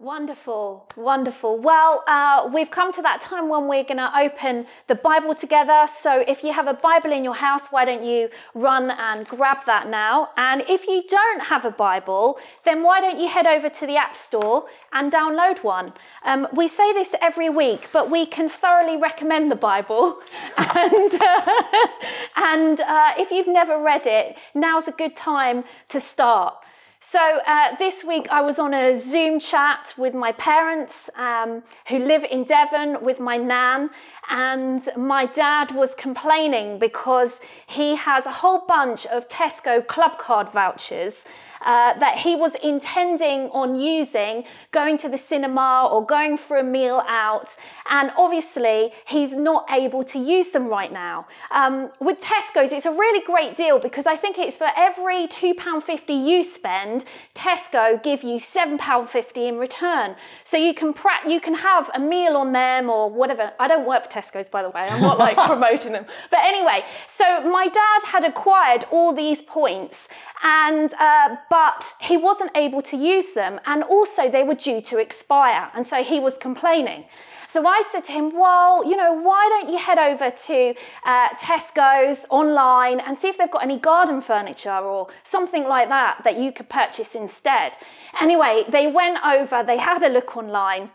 Wonderful, wonderful. Well, uh, we've come to that time when we're going to open the Bible together. So if you have a Bible in your house, why don't you run and grab that now? And if you don't have a Bible, then why don't you head over to the App Store and download one? Um, we say this every week, but we can thoroughly recommend the Bible. and uh, and uh, if you've never read it, now's a good time to start. So uh, this week I was on a Zoom chat with my parents um, who live in Devon with my nan, and my dad was complaining because he has a whole bunch of Tesco club card vouchers uh, that he was intending on using going to the cinema or going for a meal out. And obviously, he's not able to use them right now. Um, with Tesco's, it's a really great deal because I think it's for every £2.50 you spend, Tesco give you £7.50 in return. So you can, pra- you can have a meal on them or whatever. I don't work for Tesco's, by the way. I'm not like promoting them. But anyway, so my dad had acquired all these points and uh, but he wasn't able to use them and also they were due to expire and so he was complaining so i said to him well you know why don't you head over to uh, tesco's online and see if they've got any garden furniture or something like that that you could purchase instead anyway they went over they had a look online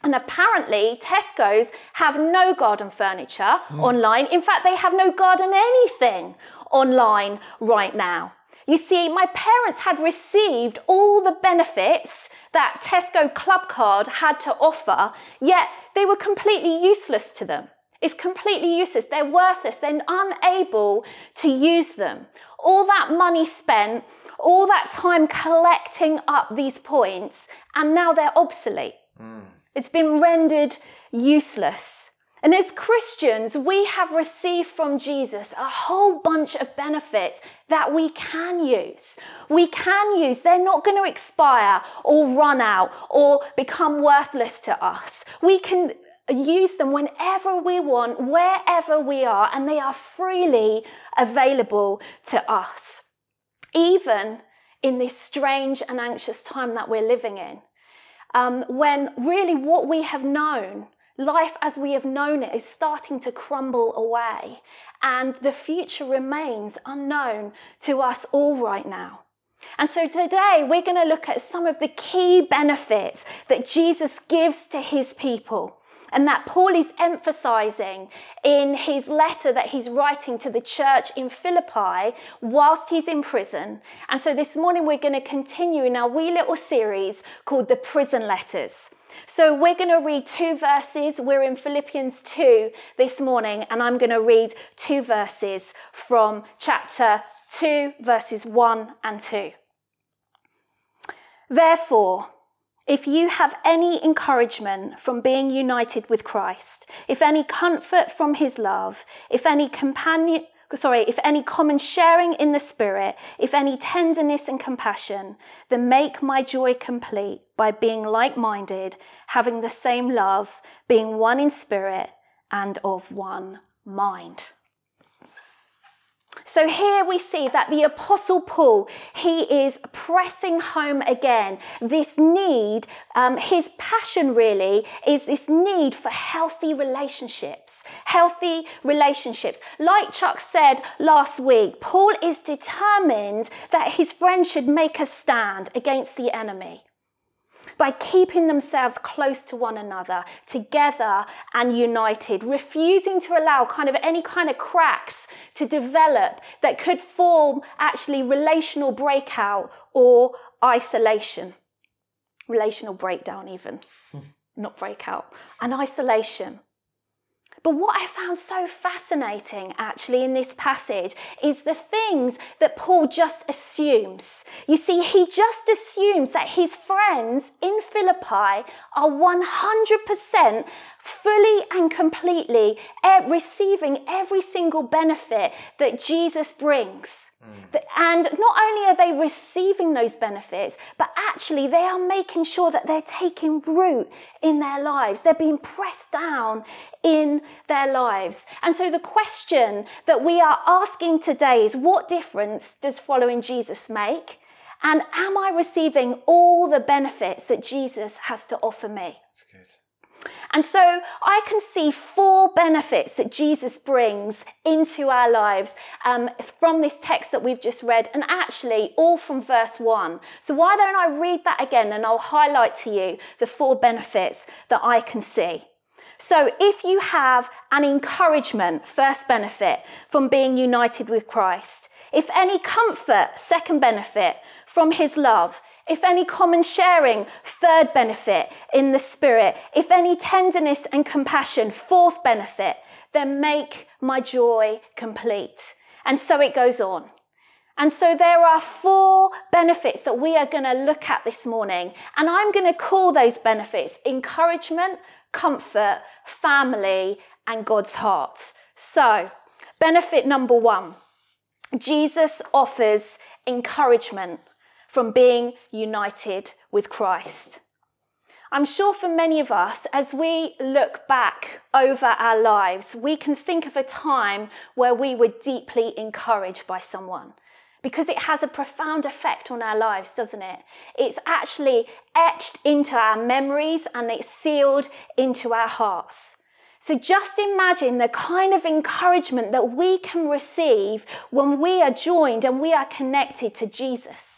and apparently, Tesco's have no garden furniture mm. online. In fact, they have no garden anything online right now. You see, my parents had received all the benefits that Tesco Club Card had to offer, yet they were completely useless to them. It's completely useless. They're worthless. They're unable to use them. All that money spent, all that time collecting up these points, and now they're obsolete. Mm. It's been rendered useless. And as Christians, we have received from Jesus a whole bunch of benefits that we can use. We can use. They're not going to expire or run out or become worthless to us. We can use them whenever we want, wherever we are, and they are freely available to us. Even in this strange and anxious time that we're living in, um, when really what we have known life as we have known it is starting to crumble away, and the future remains unknown to us all right now. And so today we're going to look at some of the key benefits that Jesus gives to his people. And that Paul is emphasizing in his letter that he's writing to the church in Philippi whilst he's in prison. And so this morning we're going to continue in our wee little series called the Prison Letters. So we're going to read two verses. We're in Philippians 2 this morning, and I'm going to read two verses from chapter 2, verses 1 and 2. Therefore, if you have any encouragement from being united with Christ, if any comfort from his love, if any companion, sorry, if any common sharing in the Spirit, if any tenderness and compassion, then make my joy complete by being like minded, having the same love, being one in spirit and of one mind. So here we see that the Apostle Paul, he is pressing home again this need, um, his passion really is this need for healthy relationships. Healthy relationships. Like Chuck said last week, Paul is determined that his friends should make a stand against the enemy by keeping themselves close to one another, together and united, refusing to allow kind of any kind of cracks to develop that could form actually relational breakout or isolation. Relational breakdown, even, hmm. not breakout, and isolation. But what I found so fascinating actually in this passage is the things that Paul just assumes. You see, he just assumes that his friends in Philippi are 100% fully and completely eh, receiving every single benefit that Jesus brings. Mm. And not only are they receiving those benefits, but actually they are making sure that they're taking root in their lives. They're being pressed down in their lives. And so the question that we are asking today is what difference does following Jesus make? And am I receiving all the benefits that Jesus has to offer me? And so I can see four benefits that Jesus brings into our lives um, from this text that we've just read, and actually all from verse one. So why don't I read that again and I'll highlight to you the four benefits that I can see. So if you have an encouragement, first benefit, from being united with Christ, if any comfort, second benefit, from his love, if any common sharing, third benefit in the Spirit, if any tenderness and compassion, fourth benefit, then make my joy complete. And so it goes on. And so there are four benefits that we are going to look at this morning. And I'm going to call those benefits encouragement, comfort, family, and God's heart. So, benefit number one Jesus offers encouragement from being united with Christ. I'm sure for many of us, as we look back over our lives, we can think of a time where we were deeply encouraged by someone because it has a profound effect on our lives, doesn't it? It's actually etched into our memories and it's sealed into our hearts. So just imagine the kind of encouragement that we can receive when we are joined and we are connected to Jesus.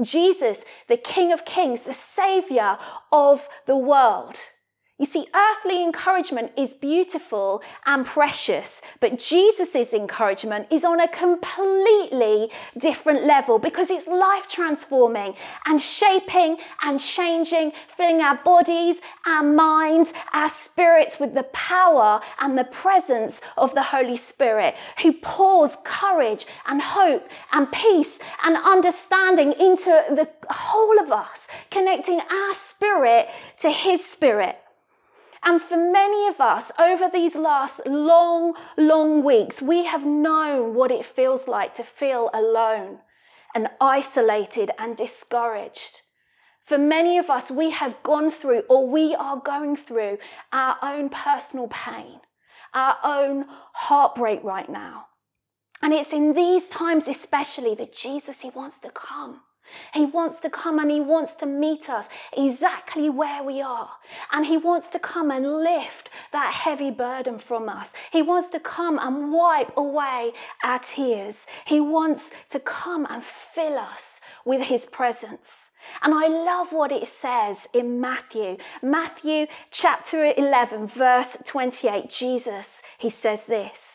Jesus, the King of Kings, the Savior of the world. You see, earthly encouragement is beautiful and precious, but Jesus' encouragement is on a completely different level because it's life transforming and shaping and changing, filling our bodies, our minds, our spirits with the power and the presence of the Holy Spirit, who pours courage and hope and peace and understanding into the whole of us, connecting our spirit to His spirit. And for many of us, over these last long, long weeks, we have known what it feels like to feel alone and isolated and discouraged. For many of us, we have gone through or we are going through our own personal pain, our own heartbreak right now. And it's in these times, especially, that Jesus, He wants to come. He wants to come and He wants to meet us exactly where we are. And He wants to come and lift that heavy burden from us. He wants to come and wipe away our tears. He wants to come and fill us with His presence. And I love what it says in Matthew. Matthew chapter 11, verse 28. Jesus, He says this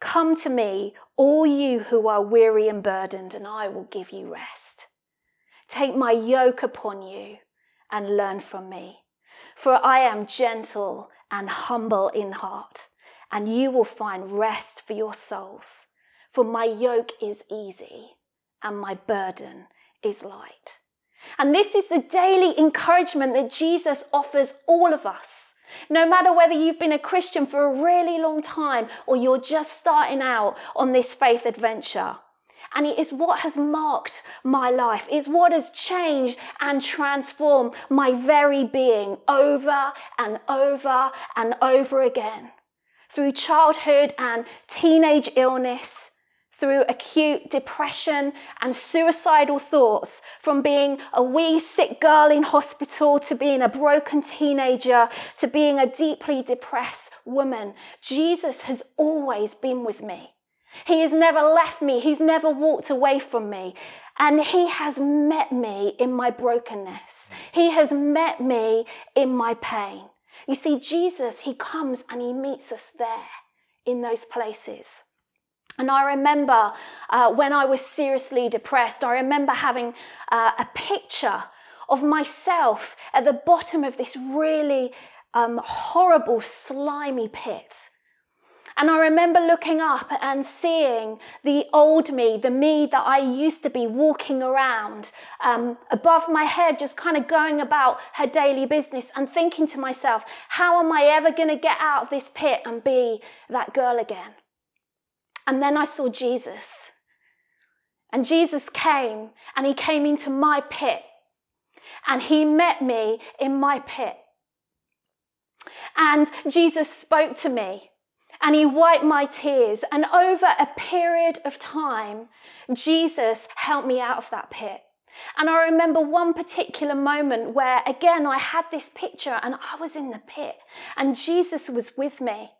Come to me, all you who are weary and burdened, and I will give you rest. Take my yoke upon you and learn from me, for I am gentle and humble in heart, and you will find rest for your souls. For my yoke is easy and my burden is light. And this is the daily encouragement that Jesus offers all of us. No matter whether you've been a Christian for a really long time or you're just starting out on this faith adventure. And it is what has marked my life, it's what has changed and transformed my very being over and over and over again. Through childhood and teenage illness, through acute depression and suicidal thoughts, from being a wee sick girl in hospital to being a broken teenager to being a deeply depressed woman. Jesus has always been with me. He has never left me, He's never walked away from me. And He has met me in my brokenness, He has met me in my pain. You see, Jesus, He comes and He meets us there in those places. And I remember uh, when I was seriously depressed, I remember having uh, a picture of myself at the bottom of this really um, horrible, slimy pit. And I remember looking up and seeing the old me, the me that I used to be walking around um, above my head, just kind of going about her daily business and thinking to myself, how am I ever going to get out of this pit and be that girl again? And then I saw Jesus. And Jesus came and he came into my pit and he met me in my pit. And Jesus spoke to me and he wiped my tears. And over a period of time, Jesus helped me out of that pit. And I remember one particular moment where, again, I had this picture and I was in the pit and Jesus was with me.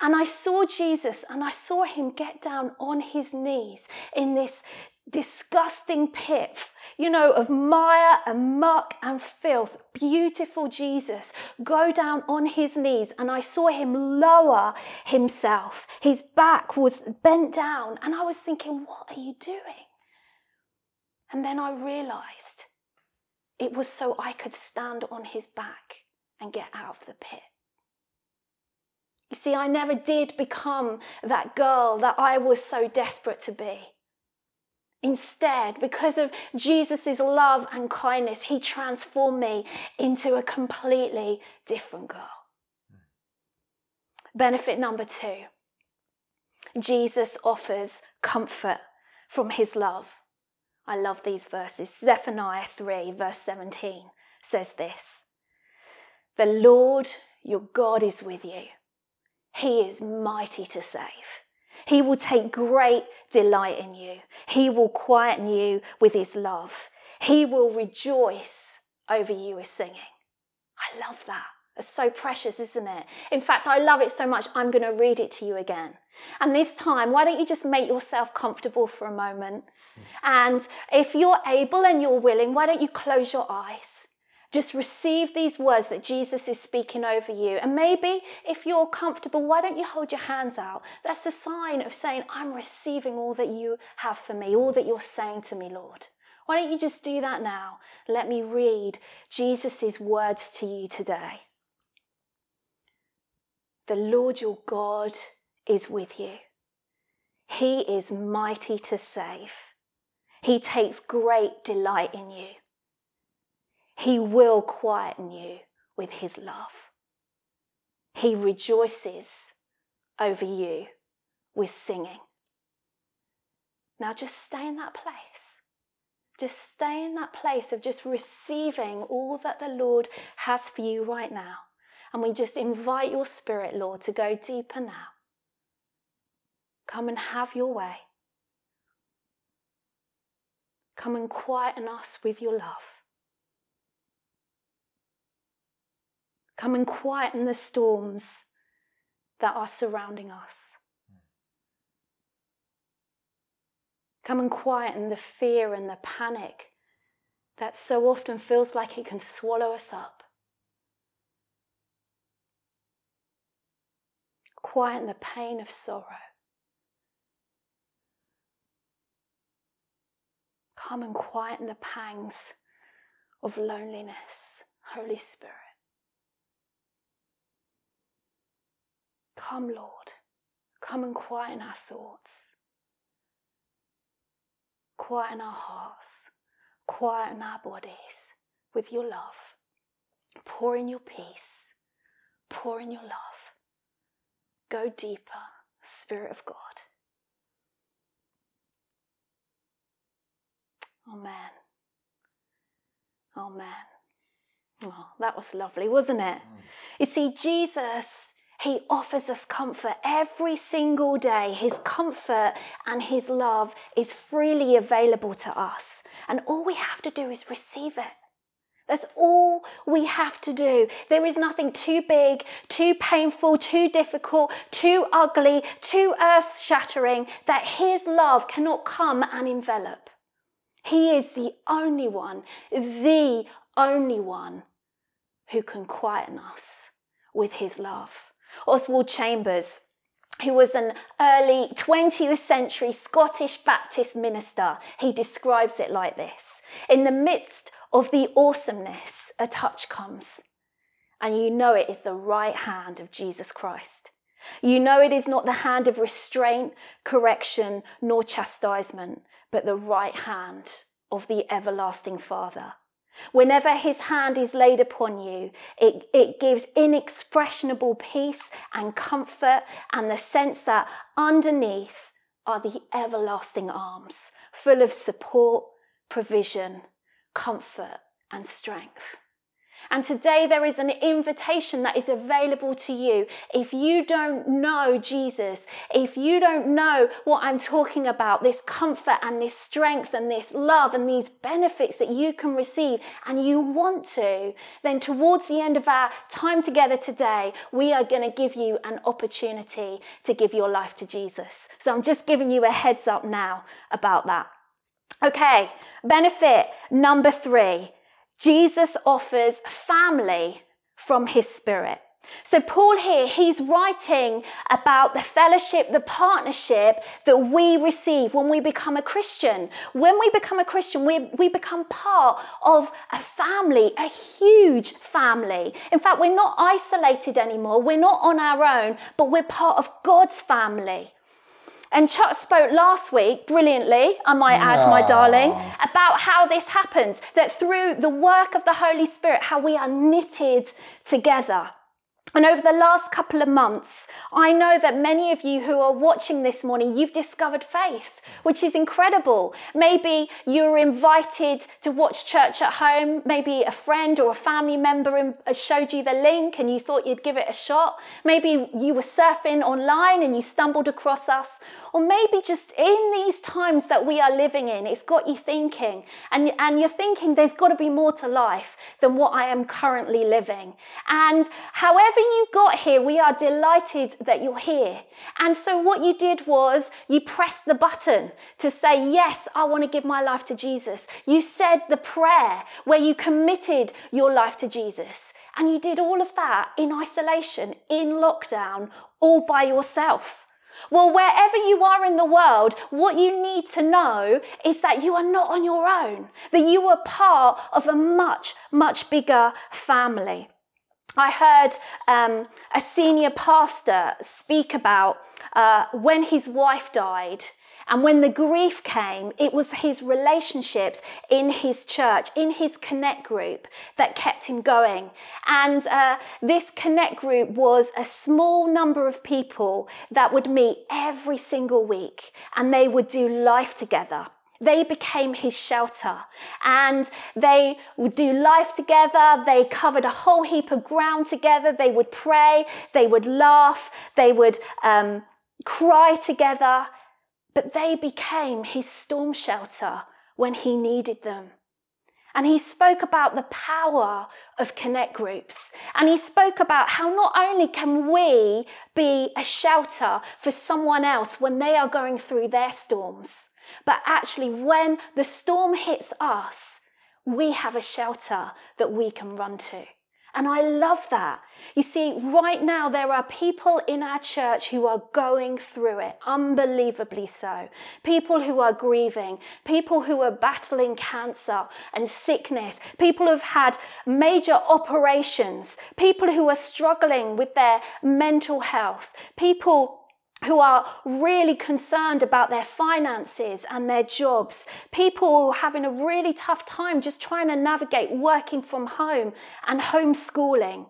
And I saw Jesus and I saw him get down on his knees in this disgusting pit, you know, of mire and muck and filth. Beautiful Jesus go down on his knees, and I saw him lower himself. His back was bent down, and I was thinking, What are you doing? And then I realized it was so I could stand on his back and get out of the pit. You see, I never did become that girl that I was so desperate to be. Instead, because of Jesus' love and kindness, he transformed me into a completely different girl. Benefit number two Jesus offers comfort from his love. I love these verses. Zephaniah 3, verse 17 says this The Lord your God is with you, he is mighty to save. He will take great delight in you. He will quieten you with his love. He will rejoice over you with singing. I love that. It's so precious, isn't it? In fact, I love it so much, I'm going to read it to you again. And this time, why don't you just make yourself comfortable for a moment? Hmm. And if you're able and you're willing, why don't you close your eyes? Just receive these words that Jesus is speaking over you. And maybe if you're comfortable, why don't you hold your hands out? That's a sign of saying, I'm receiving all that you have for me, all that you're saying to me, Lord. Why don't you just do that now? Let me read Jesus' words to you today. The Lord your God is with you. He is mighty to save. He takes great delight in you. He will quieten you with his love. He rejoices over you with singing. Now just stay in that place. Just stay in that place of just receiving all that the Lord has for you right now. And we just invite your spirit, Lord, to go deeper now. Come and have your way. Come and quieten us with your love. Come and quieten the storms that are surrounding us. Come and quieten the fear and the panic that so often feels like it can swallow us up. Quieten the pain of sorrow. Come and quieten the pangs of loneliness, Holy Spirit. Come, Lord. Come and quieten our thoughts. Quieten our hearts. Quieten our bodies with your love. Pour in your peace. Pour in your love. Go deeper, Spirit of God. Amen. Amen. Oh, that was lovely, wasn't it? Mm. You see, Jesus he offers us comfort every single day. His comfort and His love is freely available to us. And all we have to do is receive it. That's all we have to do. There is nothing too big, too painful, too difficult, too ugly, too earth shattering that His love cannot come and envelop. He is the only one, the only one who can quieten us with His love. Oswald Chambers, who was an early 20th century Scottish Baptist minister, he describes it like this In the midst of the awesomeness, a touch comes, and you know it is the right hand of Jesus Christ. You know it is not the hand of restraint, correction, nor chastisement, but the right hand of the everlasting Father. Whenever his hand is laid upon you, it, it gives inexpressible peace and comfort, and the sense that underneath are the everlasting arms, full of support, provision, comfort, and strength. And today there is an invitation that is available to you. If you don't know Jesus, if you don't know what I'm talking about, this comfort and this strength and this love and these benefits that you can receive, and you want to, then towards the end of our time together today, we are going to give you an opportunity to give your life to Jesus. So I'm just giving you a heads up now about that. Okay, benefit number three Jesus offers family from his spirit. So, Paul here, he's writing about the fellowship, the partnership that we receive when we become a Christian. When we become a Christian, we, we become part of a family, a huge family. In fact, we're not isolated anymore. We're not on our own, but we're part of God's family. And Chuck spoke last week brilliantly, I might add, Aww. my darling, about how this happens that through the work of the Holy Spirit, how we are knitted together. And over the last couple of months, I know that many of you who are watching this morning, you've discovered faith, which is incredible. Maybe you were invited to watch church at home. Maybe a friend or a family member uh, showed you the link and you thought you'd give it a shot. Maybe you were surfing online and you stumbled across us. Or maybe just in these times that we are living in, it's got you thinking, and, and you're thinking there's got to be more to life than what I am currently living. And however you got here, we are delighted that you're here. And so what you did was you pressed the button to say, Yes, I want to give my life to Jesus. You said the prayer where you committed your life to Jesus. And you did all of that in isolation, in lockdown, all by yourself. Well, wherever you are in the world, what you need to know is that you are not on your own, that you are part of a much, much bigger family. I heard um, a senior pastor speak about uh, when his wife died and when the grief came, it was his relationships in his church, in his connect group, that kept him going. And uh, this connect group was a small number of people that would meet every single week and they would do life together. They became his shelter and they would do life together. They covered a whole heap of ground together. They would pray, they would laugh, they would um, cry together but they became his storm shelter when he needed them. And he spoke about the power of connect groups. And he spoke about how not only can we be a shelter for someone else when they are going through their storms, but actually when the storm hits us, we have a shelter that we can run to. And I love that. You see, right now there are people in our church who are going through it, unbelievably so. People who are grieving, people who are battling cancer and sickness, people who've had major operations, people who are struggling with their mental health, people who are really concerned about their finances and their jobs, people having a really tough time just trying to navigate working from home and homeschooling.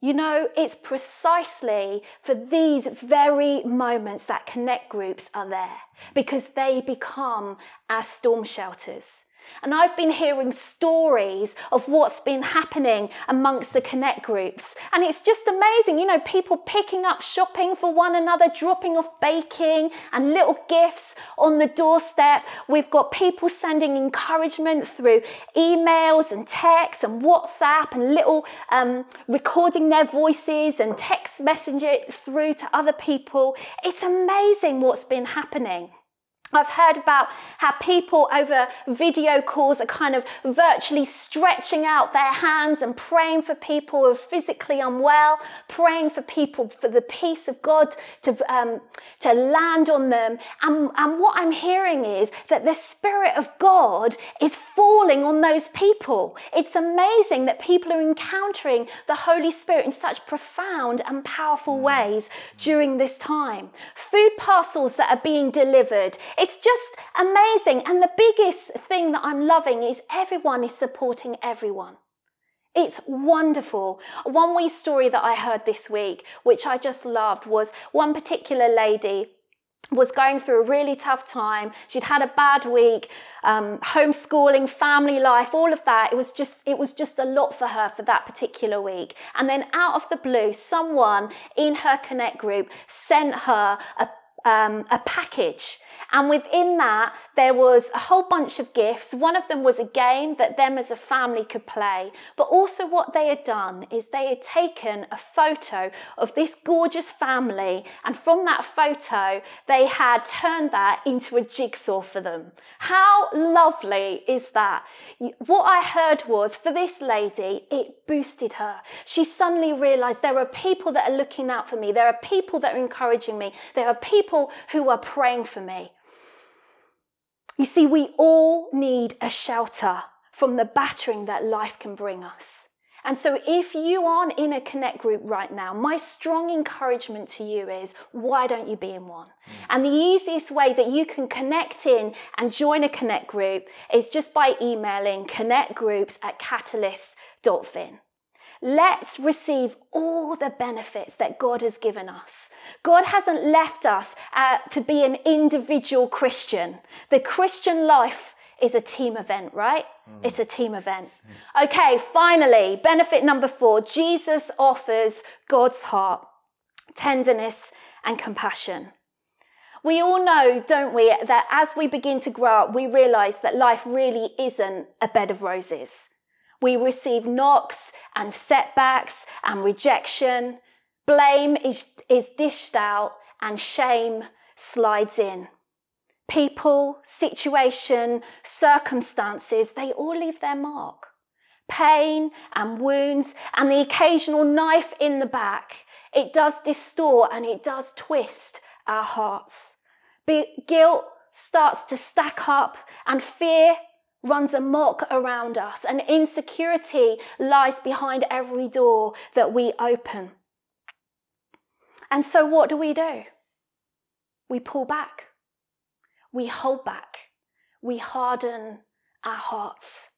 You know, it's precisely for these very moments that connect groups are there because they become our storm shelters. And I've been hearing stories of what's been happening amongst the Connect groups. And it's just amazing, you know, people picking up shopping for one another, dropping off baking and little gifts on the doorstep. We've got people sending encouragement through emails and texts and WhatsApp and little um, recording their voices and text messenger through to other people. It's amazing what's been happening. I've heard about how people over video calls are kind of virtually stretching out their hands and praying for people who are physically unwell, praying for people for the peace of God to, um, to land on them. And, and what I'm hearing is that the Spirit of God is falling on those people. It's amazing that people are encountering the Holy Spirit in such profound and powerful mm. ways during this time. Food parcels that are being delivered it's just amazing. And the biggest thing that I'm loving is everyone is supporting everyone. It's wonderful. One wee story that I heard this week, which I just loved, was one particular lady was going through a really tough time. She'd had a bad week, um, homeschooling, family life, all of that. It was just, it was just a lot for her for that particular week. And then out of the blue, someone in her Connect group sent her a, um, a package and within that, there was a whole bunch of gifts. One of them was a game that them as a family could play. But also, what they had done is they had taken a photo of this gorgeous family, and from that photo, they had turned that into a jigsaw for them. How lovely is that? What I heard was for this lady, it boosted her. She suddenly realized there are people that are looking out for me, there are people that are encouraging me, there are people who are praying for me. You see, we all need a shelter from the battering that life can bring us. And so, if you aren't in a connect group right now, my strong encouragement to you is why don't you be in one? Mm. And the easiest way that you can connect in and join a connect group is just by emailing connectgroups at catalyst.fin. Let's receive all the benefits that God has given us. God hasn't left us uh, to be an individual Christian. The Christian life is a team event, right? Mm. It's a team event. Mm. Okay, finally, benefit number four Jesus offers God's heart, tenderness, and compassion. We all know, don't we, that as we begin to grow up, we realize that life really isn't a bed of roses. We receive knocks and setbacks and rejection. Blame is, is dished out and shame slides in. People, situation, circumstances, they all leave their mark. Pain and wounds and the occasional knife in the back, it does distort and it does twist our hearts. Be- guilt starts to stack up and fear runs amok around us, and insecurity lies behind every door that we open. And so, what do we do? We pull back, we hold back, we harden our hearts.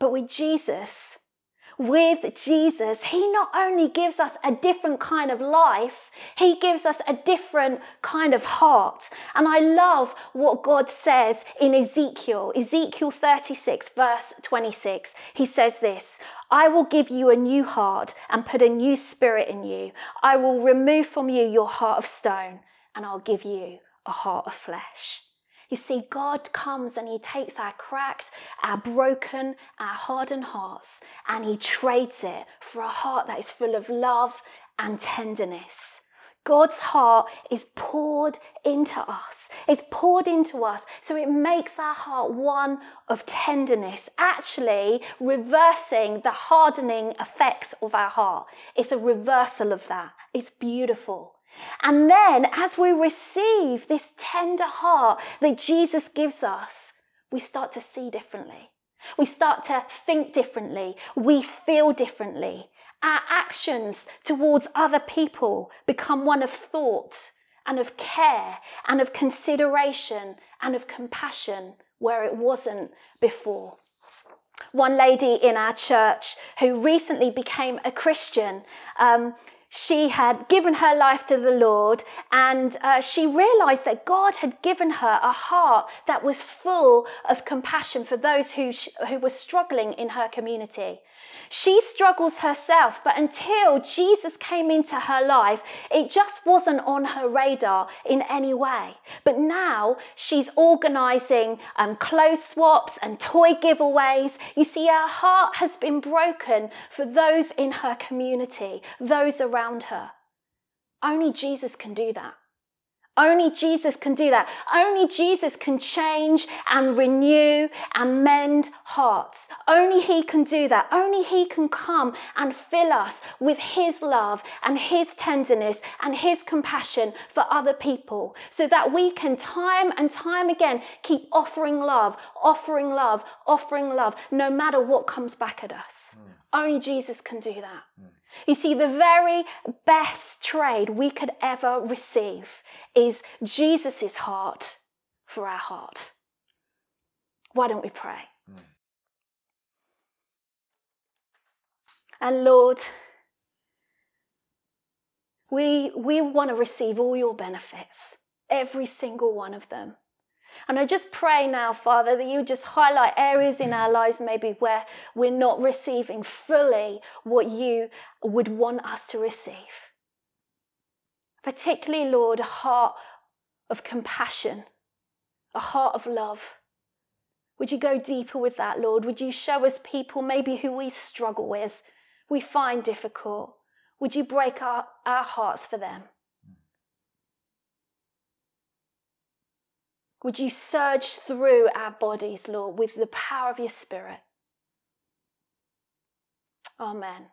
But with Jesus, with Jesus, He not only gives us a different kind of life, He gives us a different kind of heart. And I love what God says in Ezekiel, Ezekiel 36, verse 26. He says this I will give you a new heart and put a new spirit in you. I will remove from you your heart of stone and I'll give you a heart of flesh. You see, God comes and He takes our cracked, our broken, our hardened hearts and He trades it for a heart that is full of love and tenderness. God's heart is poured into us. It's poured into us. So it makes our heart one of tenderness, actually reversing the hardening effects of our heart. It's a reversal of that. It's beautiful. And then, as we receive this tender heart that Jesus gives us, we start to see differently. We start to think differently. We feel differently. Our actions towards other people become one of thought and of care and of consideration and of compassion where it wasn't before. One lady in our church who recently became a Christian, um, she had given her life to the Lord and uh, she realized that God had given her a heart that was full of compassion for those who, who were struggling in her community. She struggles herself, but until Jesus came into her life, it just wasn't on her radar in any way. But now she's organizing um, clothes swaps and toy giveaways. You see, her heart has been broken for those in her community, those around her. Only Jesus can do that. Only Jesus can do that. Only Jesus can change and renew and mend hearts. Only He can do that. Only He can come and fill us with His love and His tenderness and His compassion for other people so that we can time and time again keep offering love, offering love, offering love, no matter what comes back at us. Mm. Only Jesus can do that. Mm. You see, the very best trade we could ever receive is Jesus' heart for our heart. Why don't we pray? Mm. And Lord, we, we want to receive all your benefits. every single one of them. And I just pray now, Father, that you just highlight areas in our lives maybe where we're not receiving fully what you would want us to receive. Particularly, Lord, a heart of compassion, a heart of love. Would you go deeper with that, Lord? Would you show us people maybe who we struggle with, we find difficult? Would you break our, our hearts for them? Would you surge through our bodies, Lord, with the power of your Spirit? Amen.